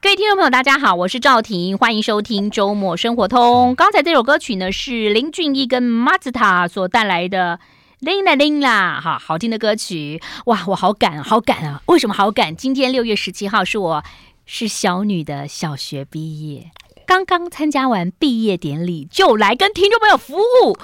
各位听众朋友，大家好，我是赵婷，欢迎收听周末生活通。刚才这首歌曲呢，是林俊逸跟马自达所带来的《铃啦铃啦》，哈，好听的歌曲。哇，我好赶，好赶啊！为什么好赶？今天六月十七号是我是小女的小学毕业，刚刚参加完毕业典礼，就来跟听众朋友服务。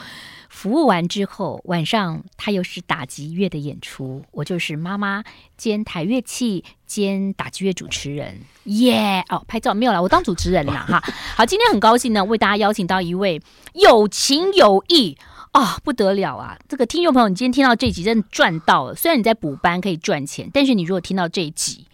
服务完之后，晚上他又是打击乐的演出，我就是妈妈兼弹乐器兼打击乐主持人，耶、yeah!！哦，拍照没有了，我当主持人了 哈。好，今天很高兴呢，为大家邀请到一位有情有义啊、哦，不得了啊！这个听众朋友，你今天听到这集真的赚到了。虽然你在补班可以赚钱，但是你如果听到这一集，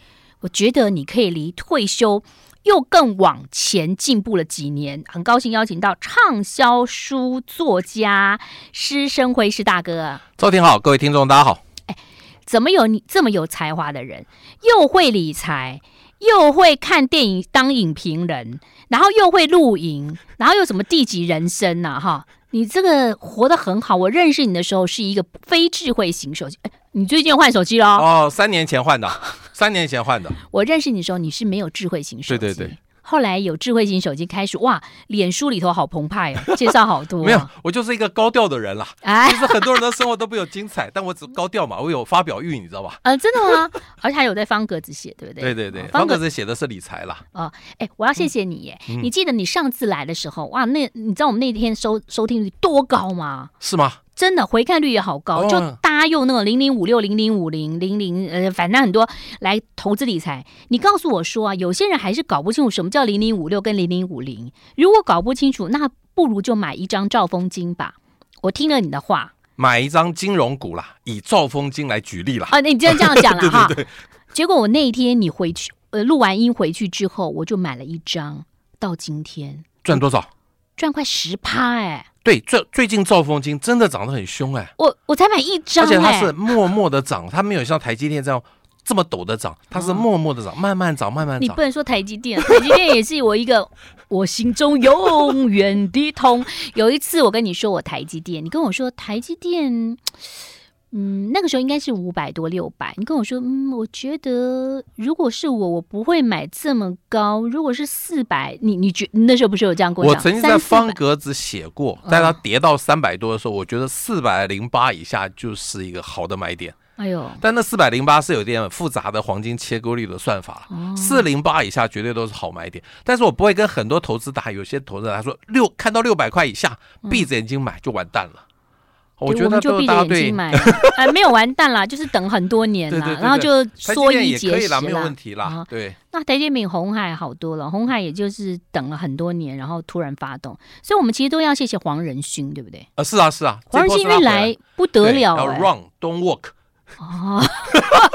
我觉得你可以离退休。又更往前进步了几年，很高兴邀请到畅销书作家施生辉师大哥。周婷好，各位听众大家好。哎，怎么有你这么有才华的人，又会理财，又会看电影当影评人，然后又会露营，然后又什么地级人生呢？哈，你这个活得很好。我认识你的时候是一个非智慧型手机，哎，你最近换手机了？哦，三年前换的。三年前换的。我认识你的时候，你是没有智慧型手机。对对对。后来有智慧型手机开始，哇，脸书里头好澎湃哦，介绍好多。没有，我就是一个高调的人啦。哎，其实很多人的生活都不有精彩，但我只高调嘛，我有发表欲，你知道吧？呃，真的吗？而且还有在方格子写，对不对？对对对，方格子写的是理财啦。哦，哎，我要谢谢你耶！嗯、你记得你上次来的时候，哇，那你知道我们那天收收听率多高吗？是吗？真的回看率也好高，就大家用那个零零五六零零五零零零呃，反正很多来投资理财。你告诉我说啊，有些人还是搞不清楚什么叫零零五六跟零零五零。如果搞不清楚，那不如就买一张兆丰金吧。我听了你的话，买一张金融股啦，以兆丰金来举例啦。啊，你既然这样讲了哈。对对对。结果我那一天你回去呃录完音回去之后，我就买了一张，到今天赚多少？赚快十趴哎。对，最最近兆丰金真的涨得很凶哎！我我才买一张，而且它是默默的涨，它没有像台积电这样这么陡的涨，它是默默的涨，慢慢涨，慢慢涨。你不能说台积电，台积电也是我一个我心中永远的痛。有一次我跟你说我台积电，你跟我说台积电。嗯，那个时候应该是五百多六百。你跟我说，嗯，我觉得如果是我，我不会买这么高。如果是四百，你你觉那时候不是有这样过？我曾经在方格子写过，在它跌到三百多的时候，哦、我觉得四百零八以下就是一个好的买点。哎呦，但那四百零八是有点复杂的黄金切割率的算法，四零八以下绝对都是好买点。但是我不会跟很多投资大，有些投资人他说六看到六百块以下，闭着眼睛买就完蛋了。我觉得就闭着眼睛买，哎，没有完蛋啦，就是等很多年了，然后就缩衣节食啦，没有问题啦。对，那台积电红海好多了，红海也就是等了很多年，然后突然发动，所以我们其实都要谢谢黄仁勋，对不对？啊，是啊，是啊，黄仁勋一来不得了，要 run don't walk，哦，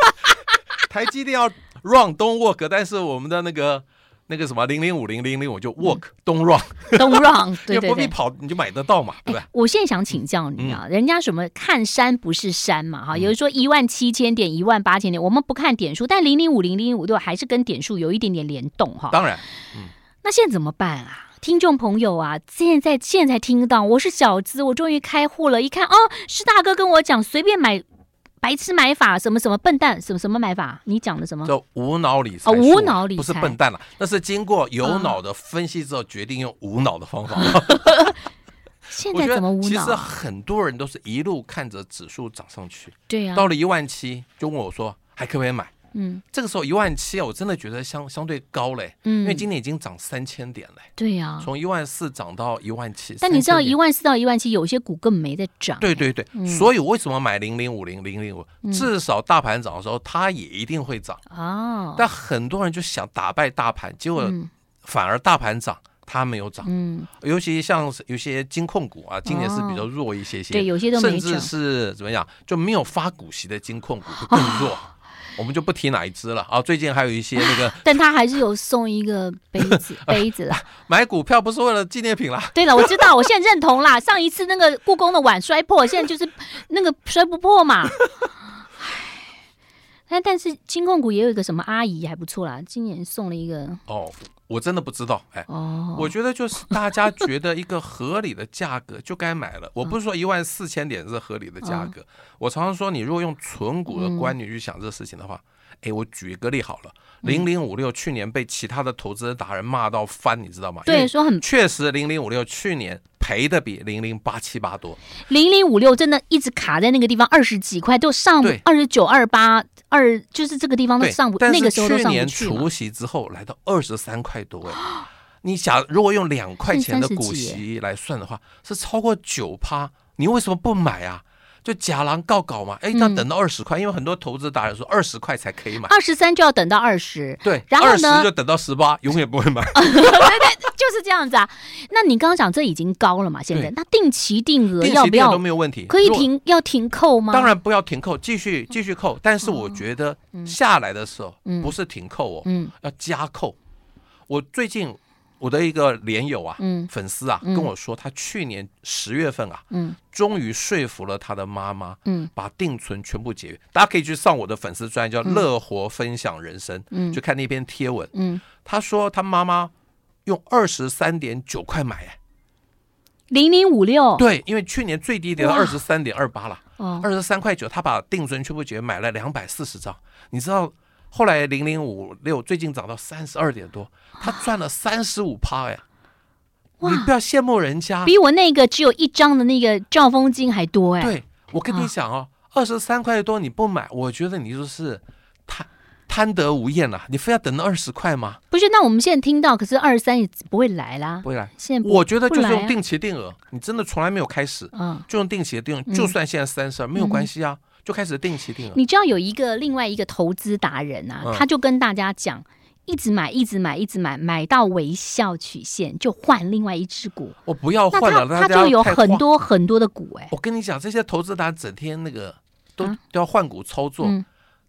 台积电要 run don't walk，但是我们的那个。那个什么零零五零零零，我就 walk don't run don't run，对 对对，不必跑你就买得到嘛，对不对？我现在想请教你啊，人家什么看山不是山嘛，哈，有人说一万七千点、一万八千点，我们不看点数，但零零五零零五六还是跟点数有一点点联动哈。当然，那现在怎么办啊？听众朋友啊，现在现在听到我是小资，我终于开户了，一看哦，是大哥跟我讲随便买。白痴买法，什么什么笨蛋，什么什么买法？你讲的什么？叫无脑理财。哦，无脑理财不是笨蛋了，那是经过有脑的分析之后决定用无脑的方法。现在怎么无脑？其实很多人都是一路看着指数涨上去，对呀、啊，到了一万七就问我说还可不可以买？嗯，这个时候一万七啊，我真的觉得相相对高嘞，嗯，因为今年已经涨三千点嘞，对呀，从一万四涨到一万七，但你知道一万四到一万七，有些股根本没在涨，对对对，所以为什么买零零五零零零五？至少大盘涨的时候，它也一定会涨。哦。但很多人就想打败大盘，结果反而大盘涨，它没有涨，嗯，尤其像有些金控股啊，今年是比较弱一些些，对，有些都没，甚至是怎么样，就没有发股息的金控股就更弱。我们就不提哪一只了啊！最近还有一些那个，但他还是有送一个杯子，杯子啦。买股票不是为了纪念品啦。对了，我知道，我现在认同啦。上一次那个故宫的碗摔破，现在就是那个摔不破嘛。但但是金控股也有一个什么阿姨还不错啦，今年送了一个哦。我真的不知道，哎，哦，我觉得就是大家觉得一个合理的价格就该买了。我不是说一万四千点是合理的价格，我常常说，你如果用纯股的观念去想这个事情的话，哎，我举一个例好了，零零五六去年被其他的投资达人骂到翻，你知道吗？对，说很确实，零零五六去年赔的比零零八七八多。零零五六真的一直卡在那个地方，二十几块都上二十九、二八、二，就是这个地方都上不。那个时候都上去。年除夕之后来到二十三块多，哎，你想如果用两块钱的股息来算的话，是超过九趴，你为什么不买啊？就假狼告稿嘛，哎，要等到二十块，因为很多投资达人说二十块才可以买，二十三就要等到二十，对，然后呢，二十就等到十八，永远不会买。对对，就是这样子啊。那你刚刚讲这已经高了嘛？现在那定期定额要不要都没有问题，可以停要停扣吗？当然不要停扣，继续继续扣。但是我觉得下来的时候不是停扣哦，嗯，要加扣。我最近。我的一个连友啊，嗯、粉丝啊，跟我说，他去年十月份啊，嗯、终于说服了他的妈妈，嗯、把定存全部解约。大家可以去上我的粉丝专页，叫“乐活分享人生”，嗯、就看那篇贴文。嗯、他说他妈妈用二十三点九块买，哎，零零五六，对，因为去年最低跌到二十三点二八了，二十三块九，他把定存全部解约，买了两百四十张，你知道？后来零零五六最近涨到三十二点多，他赚了三十五趴哎！哇你不要羡慕人家，比我那个只有一张的那个兆丰金还多哎！对，我跟你讲哦，二十三块多你不买，我觉得你就是贪贪得无厌了。你非要等到二十块吗？不是，那我们现在听到，可是二十三也不会来啦，不会来。现在我觉得就是用定期定额，你真的从来没有开始，嗯，就用定期定额，就算现在三十二没有关系啊。就开始定期定了。你知道有一个另外一个投资达人啊，他就跟大家讲，一直买，一直买，一直买，买到微笑曲线就换另外一只股。我不要换了，他就有很多很多的股哎。我跟你讲，这些投资达人整天那个都都要换股操作。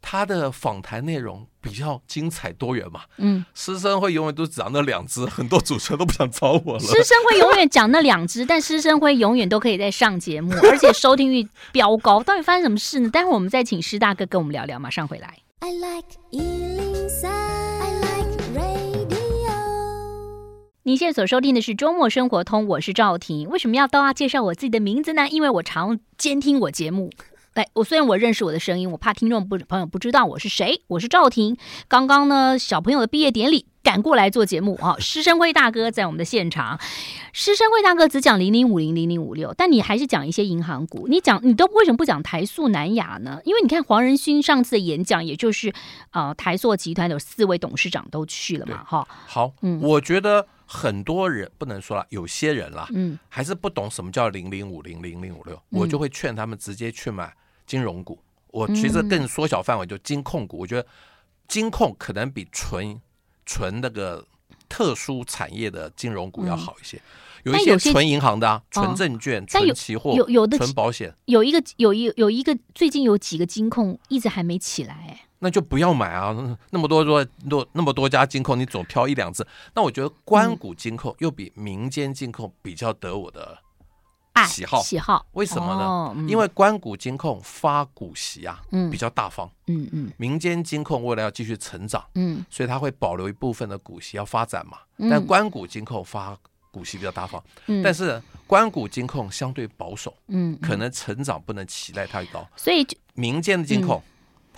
他的访谈内容比较精彩多元嘛，嗯，师生会永远都讲那两只，很多主持人都不想找我了。师生会永远讲那两只，但师生会永远都可以在上节目，而且收听率飙高。到底发生什么事呢？待会儿我们再请师大哥跟我们聊聊。马上回来。I like 103, I like radio。你现在所收听的是周末生活通，我是赵婷。为什么要都要介绍我自己的名字呢？因为我常监听我节目。哎，我虽然我认识我的声音，我怕听众不朋友不知道我是谁。我是赵婷。刚刚呢，小朋友的毕业典礼赶过来做节目啊，师生辉大哥在我们的现场。师生会大哥只讲零零五零零零五六，但你还是讲一些银行股。你讲你都为什么不讲台塑、南亚呢？因为你看黄仁勋上次的演讲，也就是呃台塑集团有四位董事长都去了嘛，哈。好，嗯，我觉得。很多人不能说了，有些人啦，嗯，还是不懂什么叫零零五零零零五六，我就会劝他们直接去买金融股。我其实更缩小范围，就金控股。我觉得金控可能比纯纯那个特殊产业的金融股要好一些。有一些纯银行的啊，纯证券、纯期货、有有的纯保险，有一个有一有一个最近有几个金控一直还没起来，哎。那就不要买啊！那么多多多那么多家金控，你总挑一两只。那我觉得官股金控又比民间金控比较得我的喜好。喜好为什么呢？因为关谷金控发股息啊，比较大方。嗯嗯。民间金控为了要继续成长，嗯，所以他会保留一部分的股息要发展嘛。但关谷金控发股息比较大方，但是关谷金控相对保守，嗯，可能成长不能期待太高。所以民间的金控。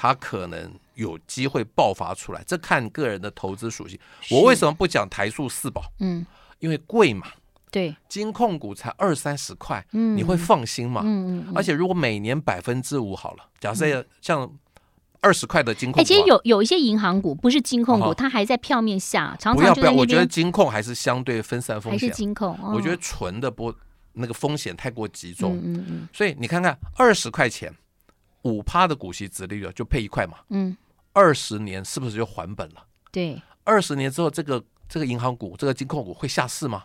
它可能有机会爆发出来，这看个人的投资属性。我为什么不讲台塑四宝？嗯，因为贵嘛。对，金控股才二三十块，嗯，你会放心吗？嗯嗯。而且如果每年百分之五好了，假设像二十块的金控股，其实有有一些银行股不是金控股，它还在票面下，常常不要不要。我觉得金控还是相对分散风险。还是金控，我觉得纯的不那个风险太过集中。嗯嗯。所以你看看二十块钱。五趴的股息值利率就配一块嘛，嗯，二十年是不是就还本了？对，二十年之后，这个这个银行股、这个金控股会下市吗？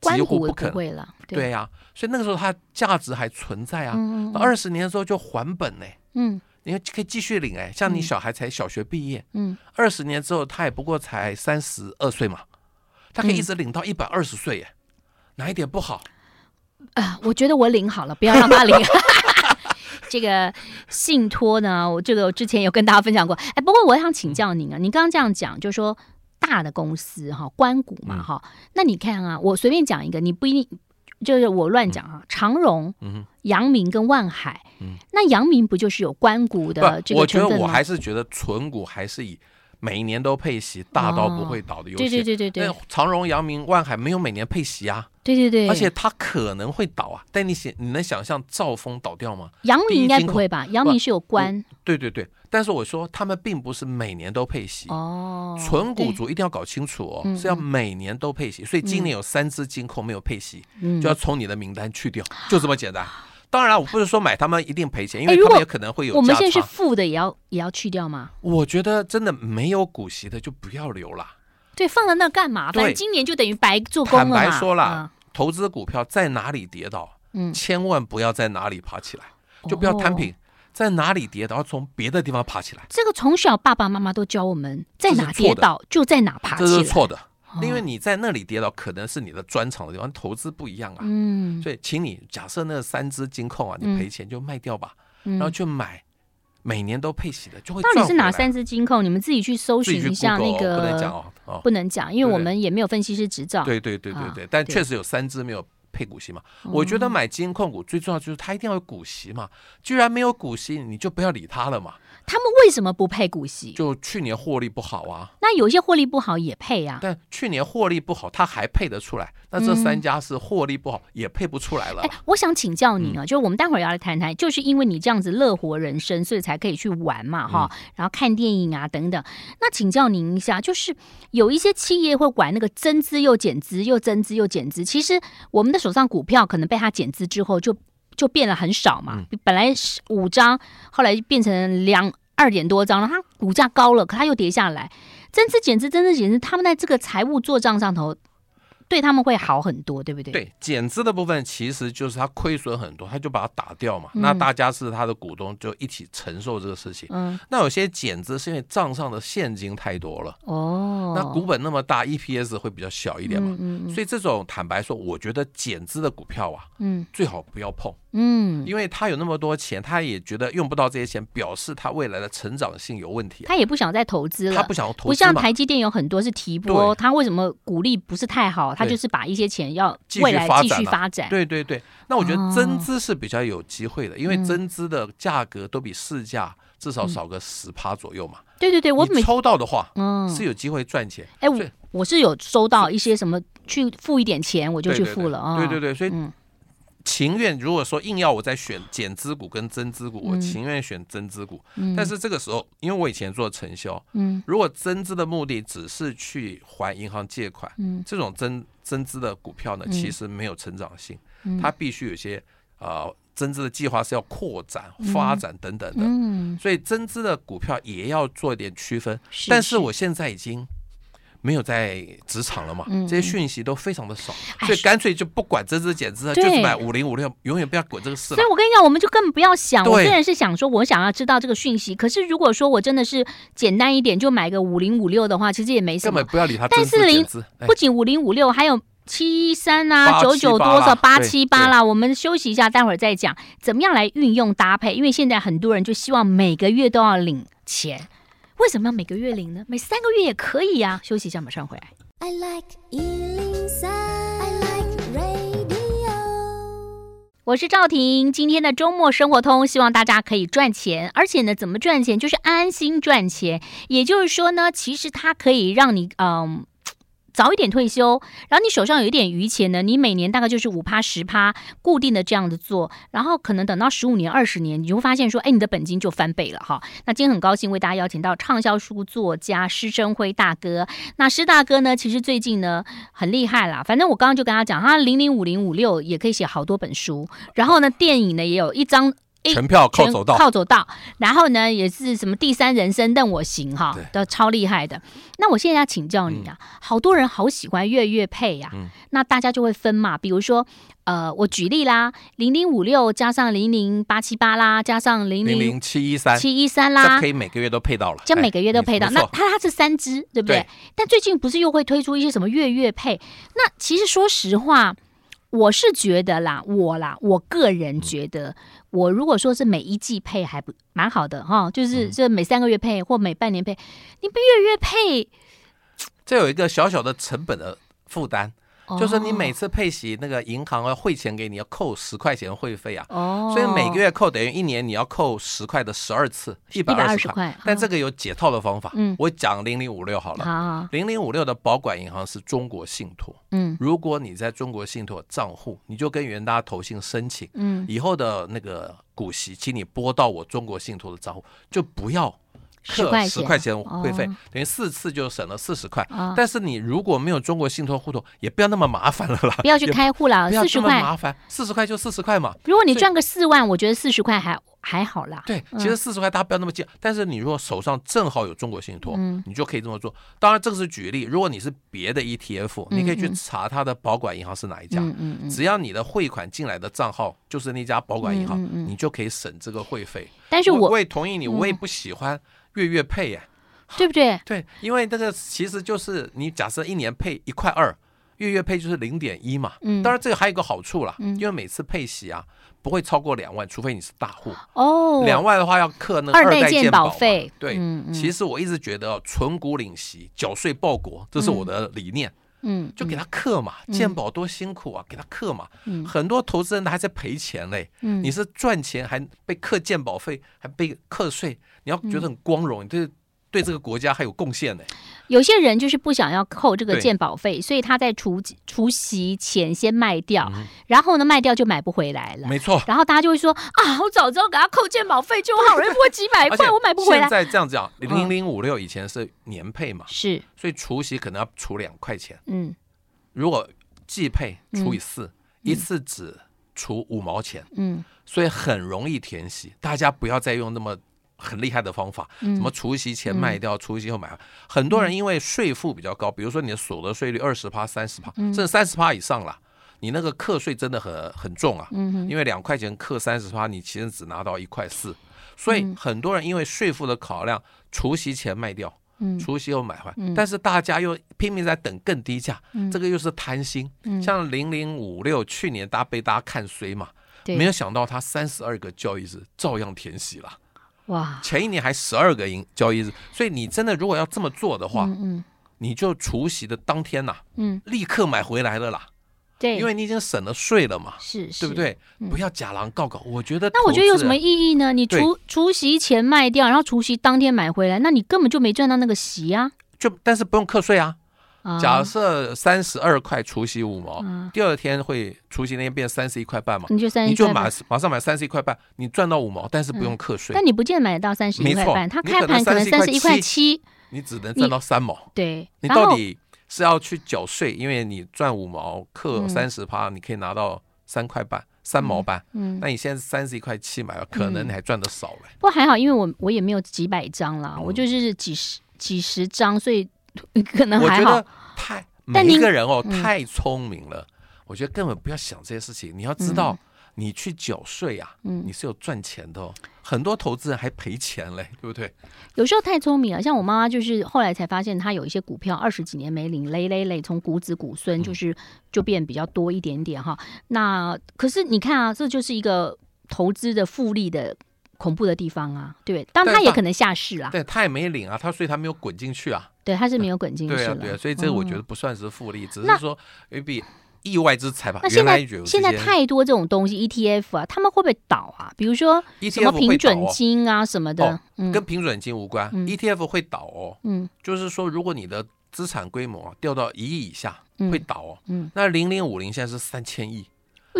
几乎不可能了。对呀，所以那个时候它价值还存在啊。二十年之后就还本呢，嗯，你可以继续领哎，像你小孩才小学毕业，嗯，二十年之后他也不过才三十二岁嘛，他可以一直领到一百二十岁耶，哪一点不好？啊，我觉得我领好了，不要让他领。这个信托呢，我这个我之前有跟大家分享过。哎，不过我想请教您啊，您刚刚这样讲，就是说大的公司哈，关谷嘛哈，那你看啊，我随便讲一个，你不一定，就是我乱讲啊，长荣、嗯阳明跟万海，嗯，那阳明不就是有关谷的这个？我觉得我还是觉得存股还是以每年都配息，大到不会倒的优先。对对对对对。长荣、阳明、万海没有每年配息啊。对对对。而且它可能会倒啊，但你想，你能想象兆丰倒掉吗？阳明应该不会吧？阳明是有官。对对对。但是我说，他们并不是每年都配息哦。纯股族一定要搞清楚哦，是要每年都配息。所以今年有三只金控没有配息，就要从你的名单去掉，就这么简单。当然，我不是说买他们一定赔钱，因为他们也可能会有。我们现在是负的，也要也要去掉吗？我觉得真的没有股息的就不要留了。对，放在那干嘛？反正今年就等于白做工了嘛。坦白说了，投资股票在哪里跌倒，嗯，千万不要在哪里爬起来，就不要摊平。在哪里跌倒，要从别的地方爬起来。这个从小爸爸妈妈都教我们，在哪跌倒就在哪爬起来。这是错的，因为你在那里跌倒，可能是你的专长的地方，投资不一样啊。嗯，所以请你假设那三只金控啊，你赔钱就卖掉吧，然后去买每年都配息的，就会。到底是哪三只金控？你们自己去搜寻一下那个。不能讲哦，不能讲，因为我们也没有分析师执照。对对对对对，但确实有三只没有。配股息嘛？我觉得买金控股最重要就是它一定要有股息嘛。居然没有股息，你就不要理它了嘛。他们为什么不配股息？就去年获利不好啊。那有些获利不好也配啊。但去年获利不好，他还配得出来。那这三家是获利不好，也配不出来了。哎，我想请教你啊，就是我们待会儿要来谈谈，就是因为你这样子乐活人生，所以才可以去玩嘛，哈，然后看电影啊等等。那请教您一下，就是有一些企业会管那个增资又减资，又增资又减资。其实我们的手上股票可能被它减资之后，就就变了很少嘛。本来是五张，后来变成两。二点多张了，它股价高了，可它又跌下来，增资减资，增资减资，他们在这个财务做账上头。对他们会好很多，对不对？对，减资的部分其实就是他亏损很多，他就把它打掉嘛。嗯、那大家是他的股东，就一起承受这个事情。嗯。那有些减资是因为账上的现金太多了。哦。那股本那么大，EPS 会比较小一点嘛。嗯，嗯。所以这种坦白说，我觉得减资的股票啊，嗯，最好不要碰。嗯。因为他有那么多钱，他也觉得用不到这些钱，表示他未来的成长性有问题、啊。他也不想再投资了。他不想投资。不像台积电有很多是提拨，他为什么鼓励不是太好？他就是把一些钱要未来继续发展，对对对。那我觉得增资是比较有机会的，因为增资的价格都比市价至少少个十趴左右嘛。对对对，我每抽到的话，嗯，是有机会赚钱。哎，我我是有收到一些什么去付一点钱，我就去付了啊。对对对，所以情愿如果说硬要我再选减资股跟增资股，我情愿选增资股。但是这个时候，因为我以前做承销，嗯，如果增资的目的只是去还银行借款，嗯，这种增增资的股票呢，其实没有成长性，它必须有些呃增资的计划是要扩展、发展等等的，嗯，所以增资的股票也要做一点区分。但是。我现在已经。没有在职场了嘛？这些讯息都非常的少，所以干脆就不管增资减资了，就是买五零五六，永远不要管这个事。所以我跟你讲，我们就根本不要想。我虽然是想说，我想要知道这个讯息，可是如果说我真的是简单一点，就买个五零五六的话，其实也没什么。根本不要理他。但是零不仅五零五六，还有七三啊，九九多少八七八啦。我们休息一下，待会儿再讲怎么样来运用搭配，因为现在很多人就希望每个月都要领钱。为什么要每个月领呢？每三个月也可以呀、啊。休息一下，马上回来。I like 103, I like radio。我是赵婷，今天的周末生活通，希望大家可以赚钱，而且呢，怎么赚钱？就是安心赚钱。也就是说呢，其实它可以让你嗯。早一点退休，然后你手上有一点余钱呢，你每年大概就是五趴十趴固定的这样子做，然后可能等到十五年、二十年，你就会发现说，哎，你的本金就翻倍了哈。那今天很高兴为大家邀请到畅销书作家施生辉大哥。那施大哥呢，其实最近呢很厉害啦，反正我刚刚就跟他讲，他零零五零五六也可以写好多本书，然后呢，电影呢也有一张。全票靠走道，靠走道，然后呢，也是什么第三人生任我行哈，都超厉害的。那我现在要请教你啊，好多人好喜欢月月配呀，那大家就会分嘛，比如说呃，我举例啦，零零五六加上零零八七八啦，加上零零七一三七一三啦，可以每个月都配到了，这每个月都配到。那它它是三支，对不对？但最近不是又会推出一些什么月月配？那其实说实话。我是觉得啦，我啦，我个人觉得，我如果说是每一季配还不蛮好的哈，就是这每三个月配或每半年配，你不月月配，这有一个小小的成本的负担，就是你每次配息，那个银行要汇钱给你，要扣十块钱会费啊。哦，所以每个月扣等于一年你要扣十块的十二次，一百二十块。但这个有解套的方法。嗯，我讲零零五六好了。零零五六的保管银行是中国信托。嗯，如果你在中国信托账户，你就跟元大投信申请。嗯，以后的那个股息，请你拨到我中国信托的账户，就不要。十块十块钱会费，等于四次就省了四十块。但是你如果没有中国信托户头，也不要那么麻烦了啦。不要去开户了，四十块麻烦，四十块就四十块嘛。如果你赚个四万，我觉得四十块还还好啦。对，其实四十块大家不要那么计。但是你如果手上正好有中国信托，你就可以这么做。当然这个是举例，如果你是别的 ETF，你可以去查它的保管银行是哪一家。只要你的汇款进来的账号就是那家保管银行，你就可以省这个会费。但是我我也同意你，我也不喜欢。月月配耶，对不对？对，因为这个其实就是你假设一年配一块二，月月配就是零点一嘛。嗯，当然这个还有一个好处啦，因为每次配息啊不会超过两万，除非你是大户。哦，两万的话要克那二代建保费。对，其实我一直觉得存股领息，缴税报国，这是我的理念。嗯，就给他克嘛，鉴宝多辛苦啊，给他克嘛。嗯，很多投资人他还在赔钱嘞。嗯，你是赚钱还被克鉴宝费，还被克税。你要觉得很光荣，你对对这个国家还有贡献呢。有些人就是不想要扣这个健保费，所以他在除除息前先卖掉，然后呢卖掉就买不回来了。没错。然后大家就会说啊，我早知道给他扣健保费就好了，不过几百块 我买不回来。现在这样讲，零零五六以前是年配嘛，是，所以除息可能要除两块钱。嗯，如果季配除以四，一次只除五毛钱。嗯，所以很容易填息，大家不要再用那么。很厉害的方法，什么除夕前卖掉，除夕后买。很多人因为税负比较高，比如说你的所得税率二十趴、三十趴，甚至三十趴以上了，你那个课税真的很很重啊。因为两块钱课三十趴，你其实只拿到一块四。所以很多人因为税负的考量，除夕前卖掉，除夕后买回。但是大家又拼命在等更低价，这个又是贪心。像零零五六去年大家被大家看衰嘛，没有想到它三十二个交易日照样填息了。哇，前一年还十二个营交易日，所以你真的如果要这么做的话，嗯嗯，你就除夕的当天呐，嗯，立刻买回来了啦，对，因为你已经省了税了嘛，是，是，对不对？不要假狼告告，我觉得。那我觉得有什么意义呢？你除除夕前卖掉，然后除夕当天买回来，那你根本就没赚到那个席啊。就但是不用课税啊。假设三十二块除息五毛，第二天会除息那天变三十一块半嘛？你就三，你就马马上买三十一块半，你赚到五毛，但是不用课税。但你不见得买得到三十一块半，它开盘可能三十一块七，你只能赚到三毛。对，你到底是要去缴税，因为你赚五毛，课三十趴，你可以拿到三块半、三毛半。嗯，那你现在三十一块七买了，可能你还赚的少嘞。不过还好，因为我我也没有几百张啦，我就是几十几十张，所以。可能还好，太每一个人哦太聪明了，我觉得根本不要想这些事情。你要知道，你去缴税啊，嗯你是有赚钱的哦。很多投资人还赔钱嘞，对不对？有时候太聪明了，像我妈妈就是后来才发现，她有一些股票二十几年没领，累累累，从股子股孙就是就变比较多一点点哈。那可是你看啊，这就是一个投资的复利的。恐怖的地方啊，对，当他也可能下市啊，对他也没领啊，他所以他没有滚进去啊，对，它是没有滚进去，对啊，对啊，所以这个我觉得不算是复利，只是说有一笔意外之财吧。那现在现在太多这种东西，ETF 啊，他们会不会倒啊？比如说什么平准金啊什么的，跟平准金无关，ETF 会倒哦，嗯，就是说如果你的资产规模掉到一亿以下会倒哦，嗯，那零零五零现在是三千亿。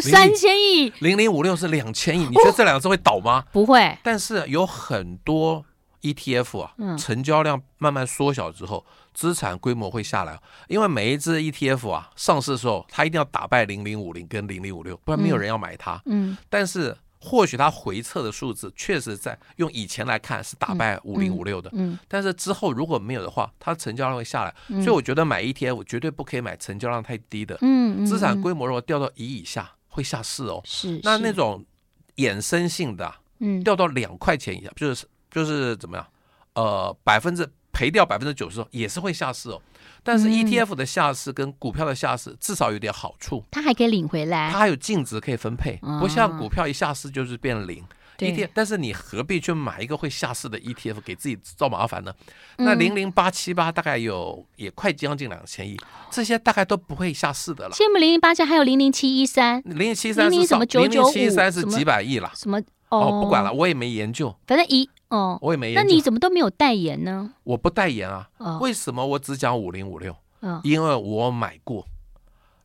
三千亿，零零五六是两千亿，你觉得这两个字会倒吗？不会。但是有很多 ETF 啊，成交量慢慢缩小之后，资产规模会下来。因为每一只 ETF 啊上市的时候，它一定要打败零零五零跟零零五六，不然没有人要买它。嗯。但是或许它回撤的数字确实在用以前来看是打败五零五六的。嗯。但是之后如果没有的话，它成交量会下来。所以我觉得买 ETF 绝对不可以买成交量太低的。嗯。资产规模如果掉到一以下。会下市哦，是那那种衍生性的，嗯，掉到两块钱以下，就是就是怎么样，呃，百分之赔掉百分之九十也是会下市哦。但是 ETF 的下市跟股票的下市至少有点好处，它还可以领回来，它还有净值可以分配，不像股票一下市就是变零对，ETF，但是你何必去买一个会下市的 ETF 给自己造麻烦呢？嗯、那零零八七八大概有也快将近两千亿，这些大概都不会下市的了。羡慕零零八七还有零零七一三，零零七三零零什么九九七一三是几百亿了。什么哦，哦，不管了，我也没研究。反正一哦，我也没研究。那你怎么都没有代言呢？我不代言啊。哦、为什么我只讲五零五六？嗯，因为我买过。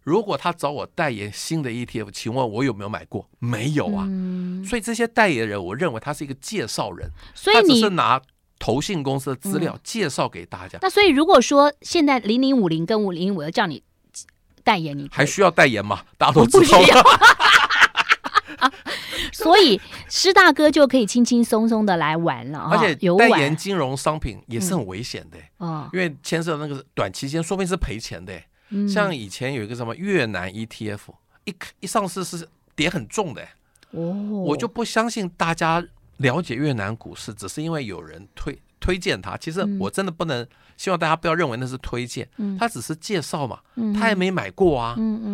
如果他找我代言新的 ETF，请问我有没有买过？没有啊。嗯、所以这些代言人，我认为他是一个介绍人，所以你他只是拿投信公司的资料介绍给大家。嗯、那所以如果说现在零零五零跟五零五要叫你代言，你还需要代言吗？大家都知道。所以施大哥就可以轻轻松松的来玩了，而且代言金融商品也是很危险的，嗯、因为牵涉那个短期间说不定是赔钱的。像以前有一个什么越南 ETF，一一上市是跌很重的，哦，我就不相信大家了解越南股市，只是因为有人推推荐他。其实我真的不能希望大家不要认为那是推荐，他只是介绍嘛，他也没买过啊，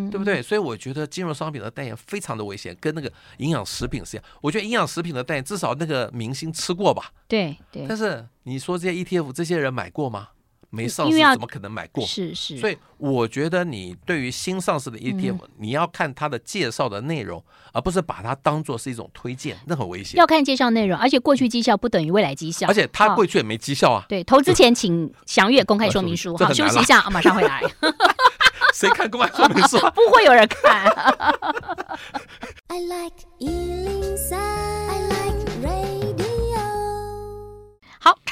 对不对？所以我觉得金融商品的代言非常的危险，跟那个营养食品是一样。我觉得营养食品的代言至少那个明星吃过吧，对对。但是你说这些 ETF 这些人买过吗？没上市怎么可能买过？是是，所以我觉得你对于新上市的 ETF，、嗯、你要看它的介绍的内容，而不是把它当做是一种推荐，那很危险。要看介绍内容，而且过去绩效不等于未来绩效，而且它过去也没绩效啊。对，投资前请详阅公开说明书。好，休息一下，马上回来。谁看公开说明书？不会有人看。I like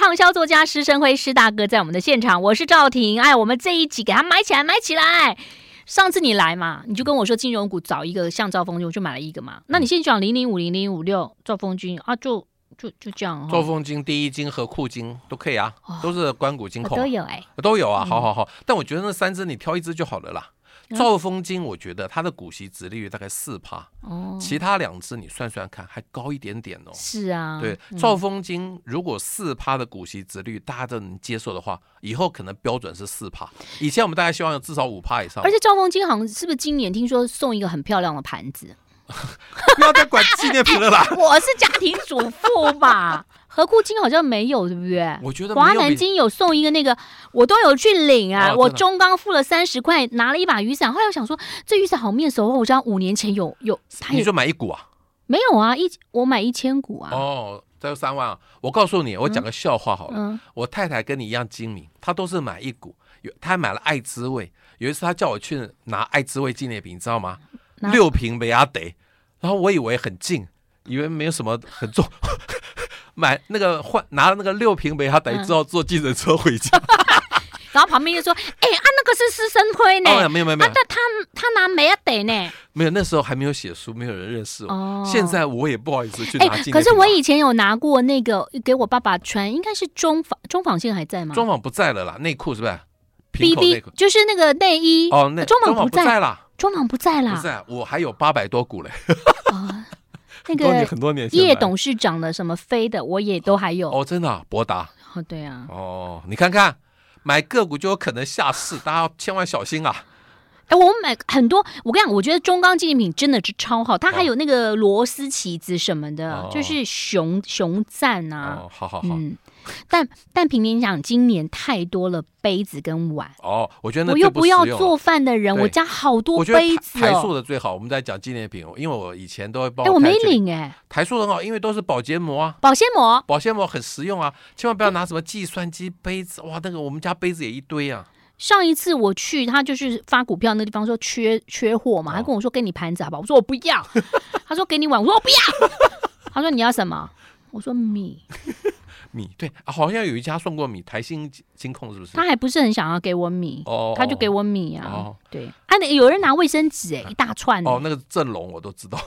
畅销作家施生辉施大哥在我们的现场，我是赵婷。哎，我们这一集给他买起来，买起来。上次你来嘛，你就跟我说金融股找一个像赵峰军，我就买了一个嘛。那你现在讲零零五零零五六赵峰军啊，就就就这样。哦。赵峰金、第一金和库金都可以啊，都是关谷金控、啊哦、都有哎，都有啊。好好好，但我觉得那三只你挑一只就好了啦。兆丰金，我觉得它的股息殖利率大概四趴，哦，其他两只你算算看，还高一点点哦。是啊，对，兆丰金如果四趴的股息殖率大家都能接受的话，以后可能标准是四趴。以前我们大家希望有至少五趴以上。而且兆丰金好像是不是今年听说送一个很漂亮的盘子？不要再管纪念品了啦！我是家庭主妇吧。和库金好像没有，对不对？我觉得华南金有送一个那个，我都有去领啊。哦、我中刚付了三十块，拿了一把雨伞。后来我想说，这雨伞好面熟哦，我知道五年前有有。你说买一股啊？没有啊，一我买一千股啊。哦，这有三万啊！我告诉你，我讲个笑话好了。嗯、我太太跟你一样精明，她都是买一股，有她还买了爱滋味。有一次她叫我去拿爱滋味纪念品，你知道吗？六瓶梅亚得，然后我以为很近，以为没有什么很重。买那个换拿了那个六瓶梅，他等于之后坐计程车回家，嗯、然后旁边就说：“哎、欸，啊，那个是施生辉呢？哦、没有没有没有，啊、他他拿梅亚得呢？没有，那时候还没有写书，没有人认识我。哦、现在我也不好意思去拿纪念品。可是我以前有拿过那个给我爸爸穿，应该是中纺中纺线还在吗？中纺不在了啦，内裤是不是？B B 就是那个内衣哦，那中纺不在了，中纺不在了，不在，我还有八百多股嘞。哦那个很多年叶董事长的什么飞的，我也都还有。哦，真的啊，博达？哦，对啊，哦，你看看买个股就有可能下市，大家要千万小心啊！哎，我们买很多，我跟你讲，我觉得中钢纪念品真的是超好，它还有那个螺丝旗子什么的，哦、就是熊熊赞啊，哦，好好好。嗯但但平年讲，今年太多了杯子跟碗哦，我觉得那我又不要做饭的人，我家好多杯子哦。台塑的最好，我们在讲纪念品，因为我以前都会包。哎，我没领哎。台塑很好，因为都是保鲜膜啊。保鲜膜，保鲜膜很实用啊，千万不要拿什么计算机杯子哇，那个我们家杯子也一堆啊。上一次我去，他就是发股票那地方说缺缺货嘛，他跟我说给你盘子好不好？我说我不要。他说给你碗，我说我不要。他说你要什么？我说米。米对啊，好像有一家送过米，台新金控是不是？他还不是很想要给我米，哦，他就给我米啊。哦、对，啊，有人拿卫生纸哎，一大串哦，那个阵容我都知道。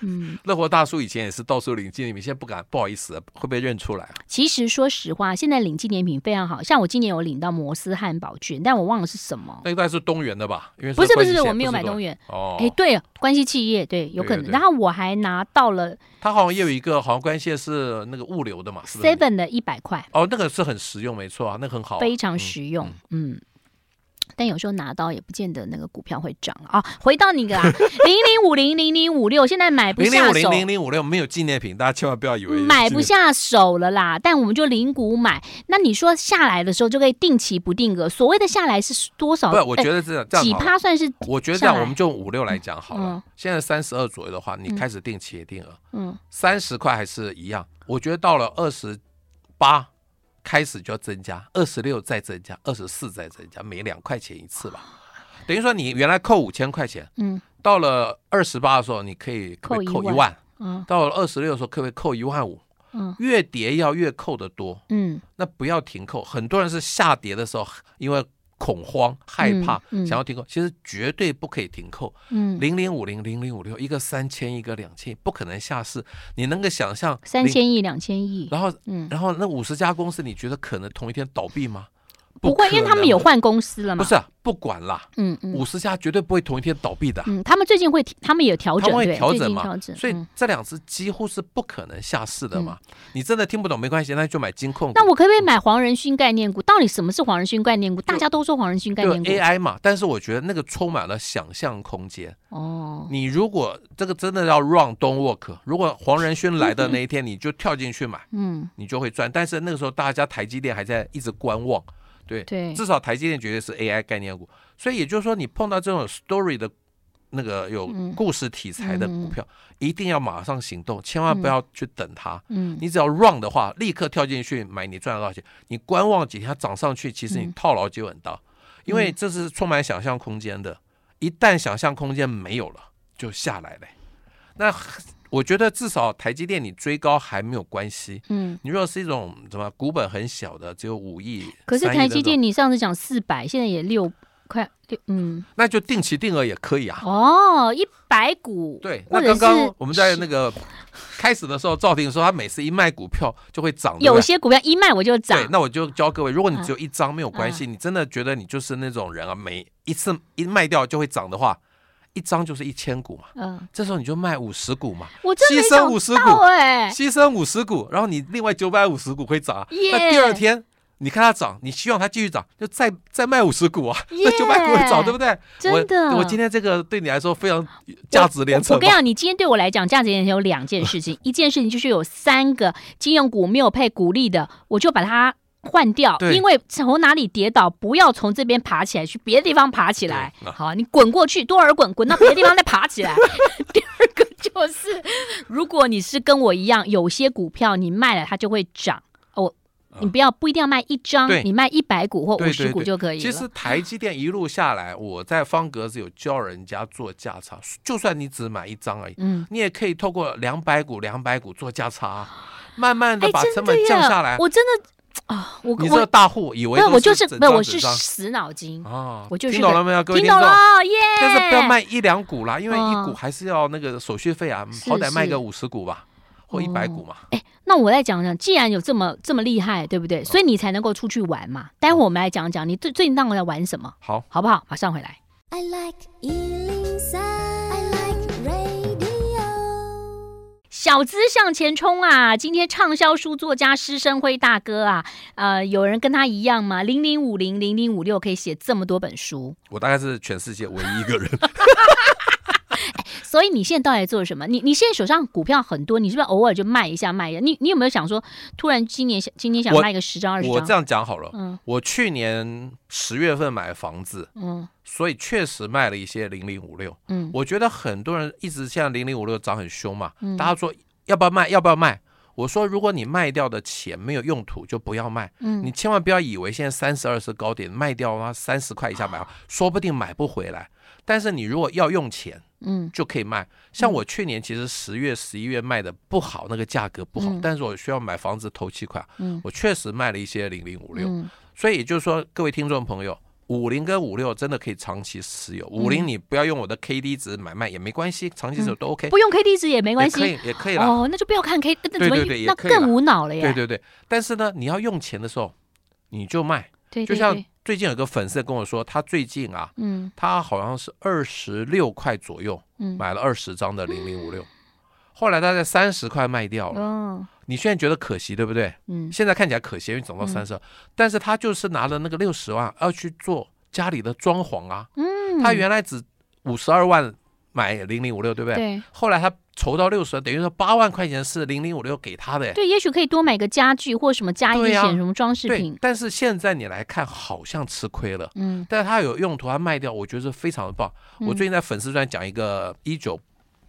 嗯，乐活大叔以前也是到处领纪念品，现在不敢，不好意思，会被认出来啊。其实说实话，现在领纪念品非常好，像我今年有领到摩斯汉堡券，但我忘了是什么。那应该是东元的吧？因为不是不是，我没有买东元。哦，哎，对，关系企业对，有可能。然后我还拿到了，他好像也有一个，好像关系是那个物流的嘛是，seven 的一百块。哦，那个是很实用，没错啊，那个很好，非常实用，嗯。但有时候拿到也不见得那个股票会涨啊。回到你个啊，零零五零零零五六，现在买不下手。零零五零零零五六没有纪念品，大家千万不要以为买不下手了啦。但我们就零股买。那你说下来的时候就可以定期不定额，所谓的下来是多少？不，我觉得这样，这样几趴算是？我觉得这样，我们就五六来讲好了。现在三十二左右的话，你开始定期定额，嗯，三十块还是一样。我觉得到了二十八。开始就要增加，二十六再增加，二十四再增加，每两块钱一次吧。等于说你原来扣五千块钱，嗯，到了二十八的时候，你可以扣扣一万，嗯，到了二十六的时候，可不可以扣一万五？嗯，越跌要越扣的多，嗯，那不要停扣。很多人是下跌的时候，因为。恐慌、害怕，想要停扣，其实绝对不可以停扣。嗯，零零五零、零零五六，一个三千，一个两千，不可能下市。你能够想象三千亿、两千亿，然后，嗯，然后那五十家公司，你觉得可能同一天倒闭吗？不会，因为他们有换公司了嘛。不是，不管啦。嗯嗯，五十家绝对不会同一天倒闭的。嗯，他们最近会，他们也调整，会调整嘛。调整所以这两只几乎是不可能下市的嘛。你真的听不懂没关系，那就买金控。那我可不可以买黄仁勋概念股？到底什么是黄仁勋概念股？大家都说黄仁勋概念股 AI 嘛，但是我觉得那个充满了想象空间。哦。你如果这个真的要 run don't work，如果黄仁勋来的那一天你就跳进去买，嗯，你就会赚。但是那个时候大家台积电还在一直观望。对，对，至少台积电绝对是 AI 概念股，所以也就是说，你碰到这种 story 的那个有故事题材的股票，嗯、一定要马上行动，千万不要去等它。嗯，你只要 run 的话，立刻跳进去买，你赚了多少钱？你观望几天，它涨上去，其实你套牢机会很大，因为这是充满想象空间的。一旦想象空间没有了，就下来了。那。我觉得至少台积电你追高还没有关系。嗯，你如果是一种什么股本很小的，只有五亿，可是台积电你上次讲四百，现在也六块六，嗯，那就定期定额也可以啊。哦，一百股。对，那刚刚我们在那个开始的时候，赵婷说他每次一卖股票就会涨，有些股票一卖我就涨。对，那我就教各位，如果你只有一张没有关系，你真的觉得你就是那种人啊，每一次一卖掉就会涨的话。一张就是一千股嘛，嗯，这时候你就卖五十股嘛，我牺牲五十股，哎，牺牲五十股，然后你另外九百五十股会涨，那第二天你看它涨，你希望它继续涨，就再再卖五十股啊，那九百股会涨，对不对？真的，我今天这个对你来说非常价值连城。我跟你讲，你今天对我来讲价值连城有两件事情，一件事情就是有三个金融股没有配股利的，我就把它。换掉，因为从哪里跌倒，不要从这边爬起来，去别的地方爬起来。好，你滚过去，多尔滚，滚到别的地方再爬起来。第二个就是，如果你是跟我一样，有些股票你卖了它就会涨哦，你不要不一定要卖一张，你卖一百股或五十股就可以了。其实台积电一路下来，我在方格子有教人家做价差，就算你只买一张而已，嗯，你也可以透过两百股、两百股做价差，慢慢的把成本降下来。我真的。啊，我你这大户以为我就是没有，我是死脑筋啊，我就是听懂了没有？各位听懂了耶！但是不要卖一两股啦，因为一股还是要那个手续费啊，好歹卖个五十股吧，或一百股嘛。哎，那我再讲讲，既然有这么这么厉害，对不对？所以你才能够出去玩嘛。待会我们来讲讲，你最最近当我在玩什么？好，好不好？马上回来。I like 小资向前冲啊！今天畅销书作家施生辉大哥啊，呃，有人跟他一样吗？零零五零零零五六可以写这么多本书，我大概是全世界唯一一个人。所以你现在到底做什么？你你现在手上股票很多，你是不是偶尔就卖一下卖一下？你你有没有想说，突然今年想今年想卖个十张二十张？我这样讲好了，嗯，我去年十月份买房子，嗯，所以确实卖了一些零零五六，嗯，我觉得很多人一直现在零零五六涨很凶嘛，嗯，大家说要不要卖？要不要卖？我说如果你卖掉的钱没有用途，就不要卖，嗯，你千万不要以为现在三十二是高点，卖掉啊三十块以下买，哦，说不定买不回来。但是你如果要用钱，嗯，就可以卖。像我去年其实十月、十一月卖的不好，那个价格不好，但是我需要买房子投期款，嗯，我确实卖了一些零零五六。所以也就是说，各位听众朋友，五零跟五六真的可以长期持有。五零你不要用我的 K D 值买卖也没关系，长期持有都 OK。不用 K D 值也没关系，可以也可以了。哦，那就不要看 K，对对对，那更无脑了呀。对对对，但是呢，你要用钱的时候，你就卖。就像最近有个粉丝跟我说，他最近啊，嗯，他好像是二十六块左右，嗯，买了二十张的零零五六，后来他在三十块卖掉了。哦，你现在觉得可惜对不对？嗯，现在看起来可惜，因为涨到三十，但是他就是拿了那个六十万要去做家里的装潢啊。嗯，他原来只五十二万买零零五六，对不对？对后来他筹到六十万，等于说八万块钱是零零五六给他的。对，也许可以多买个家具或什么加一点什么装饰品。但是现在你来看，好像吃亏了。嗯，但是他有用途，他卖掉，我觉得是非常的棒。嗯、我最近在粉丝专讲一个一九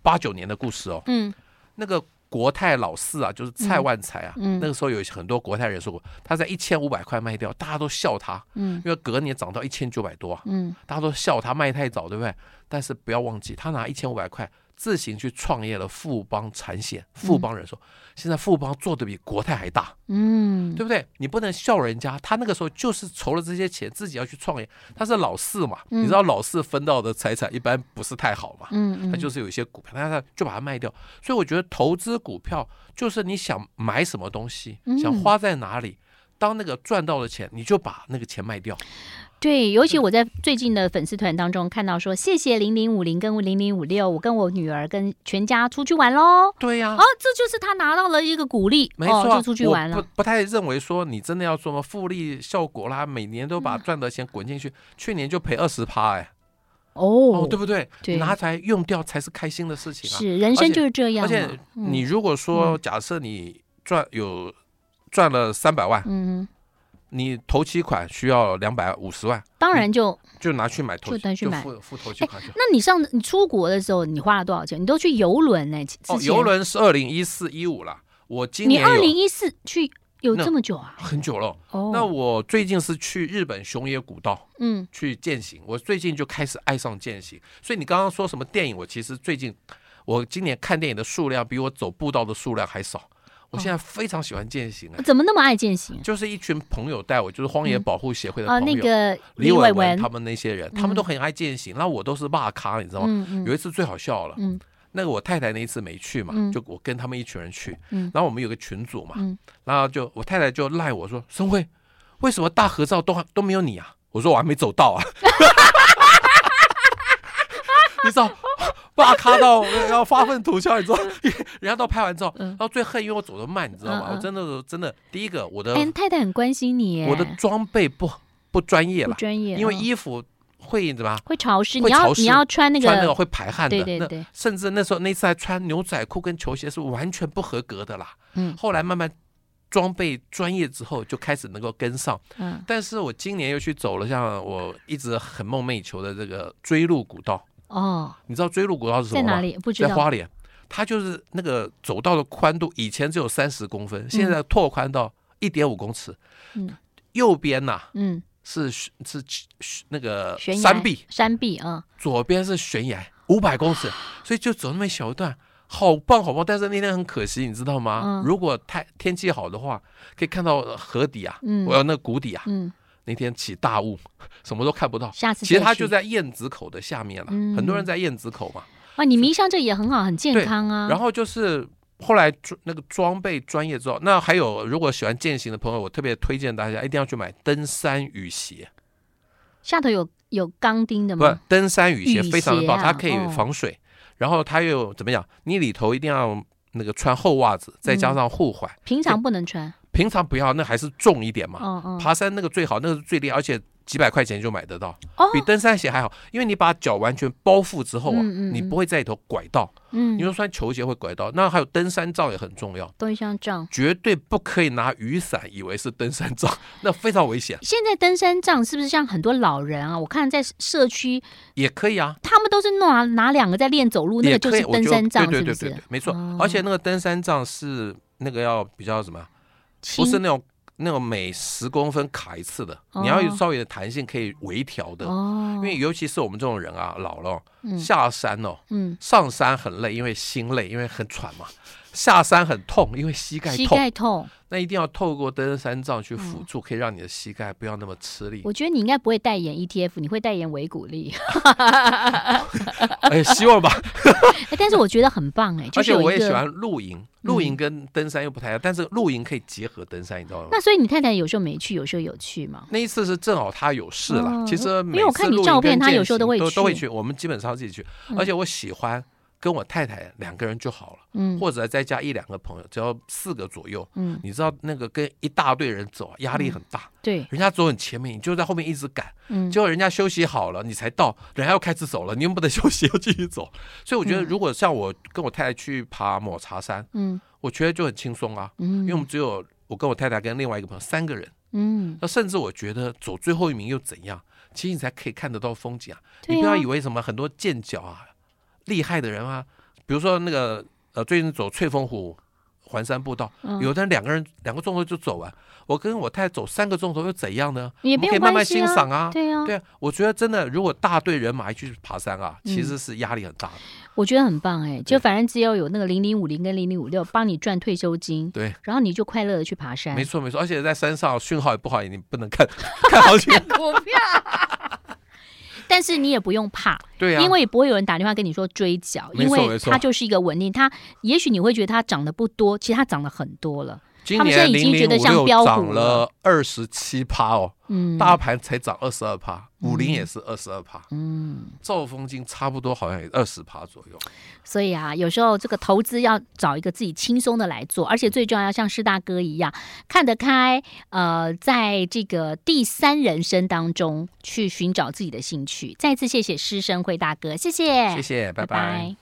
八九年的故事哦。嗯，那个。国泰老四啊，就是蔡万才啊，嗯嗯、那个时候有很多国泰人说过，他在一千五百块卖掉，大家都笑他，嗯，因为隔年涨到一千九百多啊，嗯，大家都笑他卖太早，对不对？但是不要忘记，他拿一千五百块。自行去创业了富邦产险，富邦人寿，嗯、现在富邦做的比国泰还大，嗯，对不对？你不能笑人家，他那个时候就是筹了这些钱，自己要去创业。他是老四嘛，嗯、你知道老四分到的财产一般不是太好嘛，嗯，嗯，他就是有一些股票，但他就把它卖掉。所以我觉得投资股票就是你想买什么东西，想花在哪里，当那个赚到的钱，你就把那个钱卖掉。对，尤其我在最近的粉丝团当中看到说，谢谢零零五零跟零零五六，我跟我女儿跟全家出去玩喽。对呀、啊，哦，这就是他拿到了一个鼓励，没错，哦、就出去玩了。不不太认为说你真的要做什么复利效果啦，每年都把赚的钱滚进去，嗯、去年就赔二十趴哎。哦，哦，对不对？对，拿出来用掉才是开心的事情啊。是，人生就是这样。而且你如果说，假设你赚有赚了三百万，嗯。你头期款需要两百五十万，当然就就拿去买头，就拿去买付付头期款。那你上你出国的时候，你花了多少钱？你都去游轮呢？哦，游轮是二零一四一五了。我今年你二零一四去有这么久啊？很久了。哦，那我最近是去日本熊野古道，嗯，去践行。我最近就开始爱上践行。所以你刚刚说什么电影？我其实最近我今年看电影的数量比我走步道的数量还少。我现在非常喜欢践行啊！怎么那么爱践行？就是一群朋友带我，就是荒野保护协会的朋友，那个李伟文他们那些人，他们都很爱践行。那我都是骂咖，你知道吗？有一次最好笑了，那个我太太那一次没去嘛，就我跟他们一群人去，然后我们有个群组嘛，然后就我太太就赖我说：“孙辉，为什么大合照都都没有你啊？”我说：“我还没走到啊。” 你知道？骂咖到要发愤图强，你知道？人家都拍完照，然后最恨因为我走的慢，你知道吗？我真的真的，第一个我的太太很关心你，我的装备不不专业了，专业，因为衣服会怎么？会潮湿，你要你要穿那个穿那个会排汗的，对对对。甚至那时候那次还穿牛仔裤跟球鞋是完全不合格的啦。嗯。后来慢慢装备专业之后，就开始能够跟上。嗯。但是我今年又去走了，像我一直很梦寐以求的这个追路古道。哦，你知道追路古道是什么吗？在哪里？不知道。在花莲，它就是那个走道的宽度，以前只有三十公分，现在拓宽到一点五公尺。嗯，右边呐，嗯，是是那个山壁，山壁啊。左边是悬崖，五百公尺，所以就走那么一小一段，好棒好棒。但是那天很可惜，你知道吗？如果太天气好的话，可以看到河底啊，我要那个谷底啊。嗯。那天起大雾，什么都看不到。下次其实它就在燕子口的下面了，嗯、很多人在燕子口嘛。啊，你迷上这也很好，很健康啊。然后就是后来那个装备专业之后，那还有如果喜欢健行的朋友，我特别推荐大家一定要去买登山雨鞋。下头有有钢钉的吗？不，登山雨鞋非常的棒，啊、它可以防水，哦、然后它又怎么样？你里头一定要那个穿厚袜子，再加上护踝、嗯。平常不能穿。平常不要，那还是重一点嘛。嗯嗯、爬山那个最好，那个是最厉害，而且几百块钱就买得到，哦、比登山鞋还好。因为你把脚完全包覆之后啊，嗯嗯、你不会在里头拐到。嗯，你说穿球鞋会拐到，那还有登山杖也很重要。登山杖绝对不可以拿雨伞以为是登山杖，那非常危险。现在登山杖是不是像很多老人啊？我看在社区也可以啊，他们都是拿拿两个在练走路，那个就是登山杖，对对对对，没错。哦、而且那个登山杖是那个要比较什么？轻不是那种。那种每十公分卡一次的，你要有稍微的弹性，可以微调的。哦，因为尤其是我们这种人啊，老了，嗯、下山哦，嗯，上山很累，因为心累，因为很喘嘛。下山很痛，因为膝盖痛。膝盖痛，那一定要透过登山杖去辅助，嗯、可以让你的膝盖不要那么吃力。我觉得你应该不会代言 ETF，你会代言维骨力。哎，希望吧。哎，但是我觉得很棒哎，就是、而且我也喜欢露营，露营跟登山又不太一样，嗯、但是露营可以结合登山，你知道吗？那所以你太太有时候没去，有时候有去吗？那一次是正好她有事了。哦、其实因为我看你照片，她有时候都会去都都会去。我们基本上自己去，而且我喜欢。跟我太太两个人就好了，嗯，或者再加一两个朋友，只要四个左右，嗯，你知道那个跟一大队人走，压力很大，对，人家走很前面，你就在后面一直赶，嗯，结果人家休息好了，你才到，人家又开始走了，你又不能 休息，又继续走，所以我觉得如果像我跟我太太去爬抹茶山，嗯，我觉得就很轻松啊，嗯，因为我们只有我跟我太太跟另外一个朋友三个人，嗯，那甚至我觉得走最后一名又怎样？其实你才可以看得到风景啊！你不要以为什么很多健脚啊厉害的人啊，比如说那个呃最近走翠峰湖环山步道，有的人两个人两个钟头就走完，我跟我太太走三个钟头又怎样呢？也没有关系啊，可以慢慢欣赏啊，对啊，对啊，我觉得真的如果大队人马一去爬山啊，其实是压力很大的。我觉得很棒哎，就反正只要有那个零零五零跟零零五六帮你赚退休金，对，然后你就快乐的去爬山，没错没错，而且在山上讯号也不好，你不能看 看好几个。股票。但是你也不用怕，对因为也不会有人打电话跟你说追缴，因为它就是一个稳定。它也许你会觉得它涨得不多，其实它涨了很多了。今年他们现在已经觉得像飙股了二十七趴哦，嗯，大盘才涨二十二趴，五零也是二十二趴，嗯，兆丰金差不多好像也二十趴左右。所以啊，有时候这个投资要找一个自己轻松的来做，而且最重要要像施大哥一样看得开，呃，在这个第三人生当中去寻找自己的兴趣。再次谢谢师生会大哥，谢谢，谢谢，拜拜。拜拜。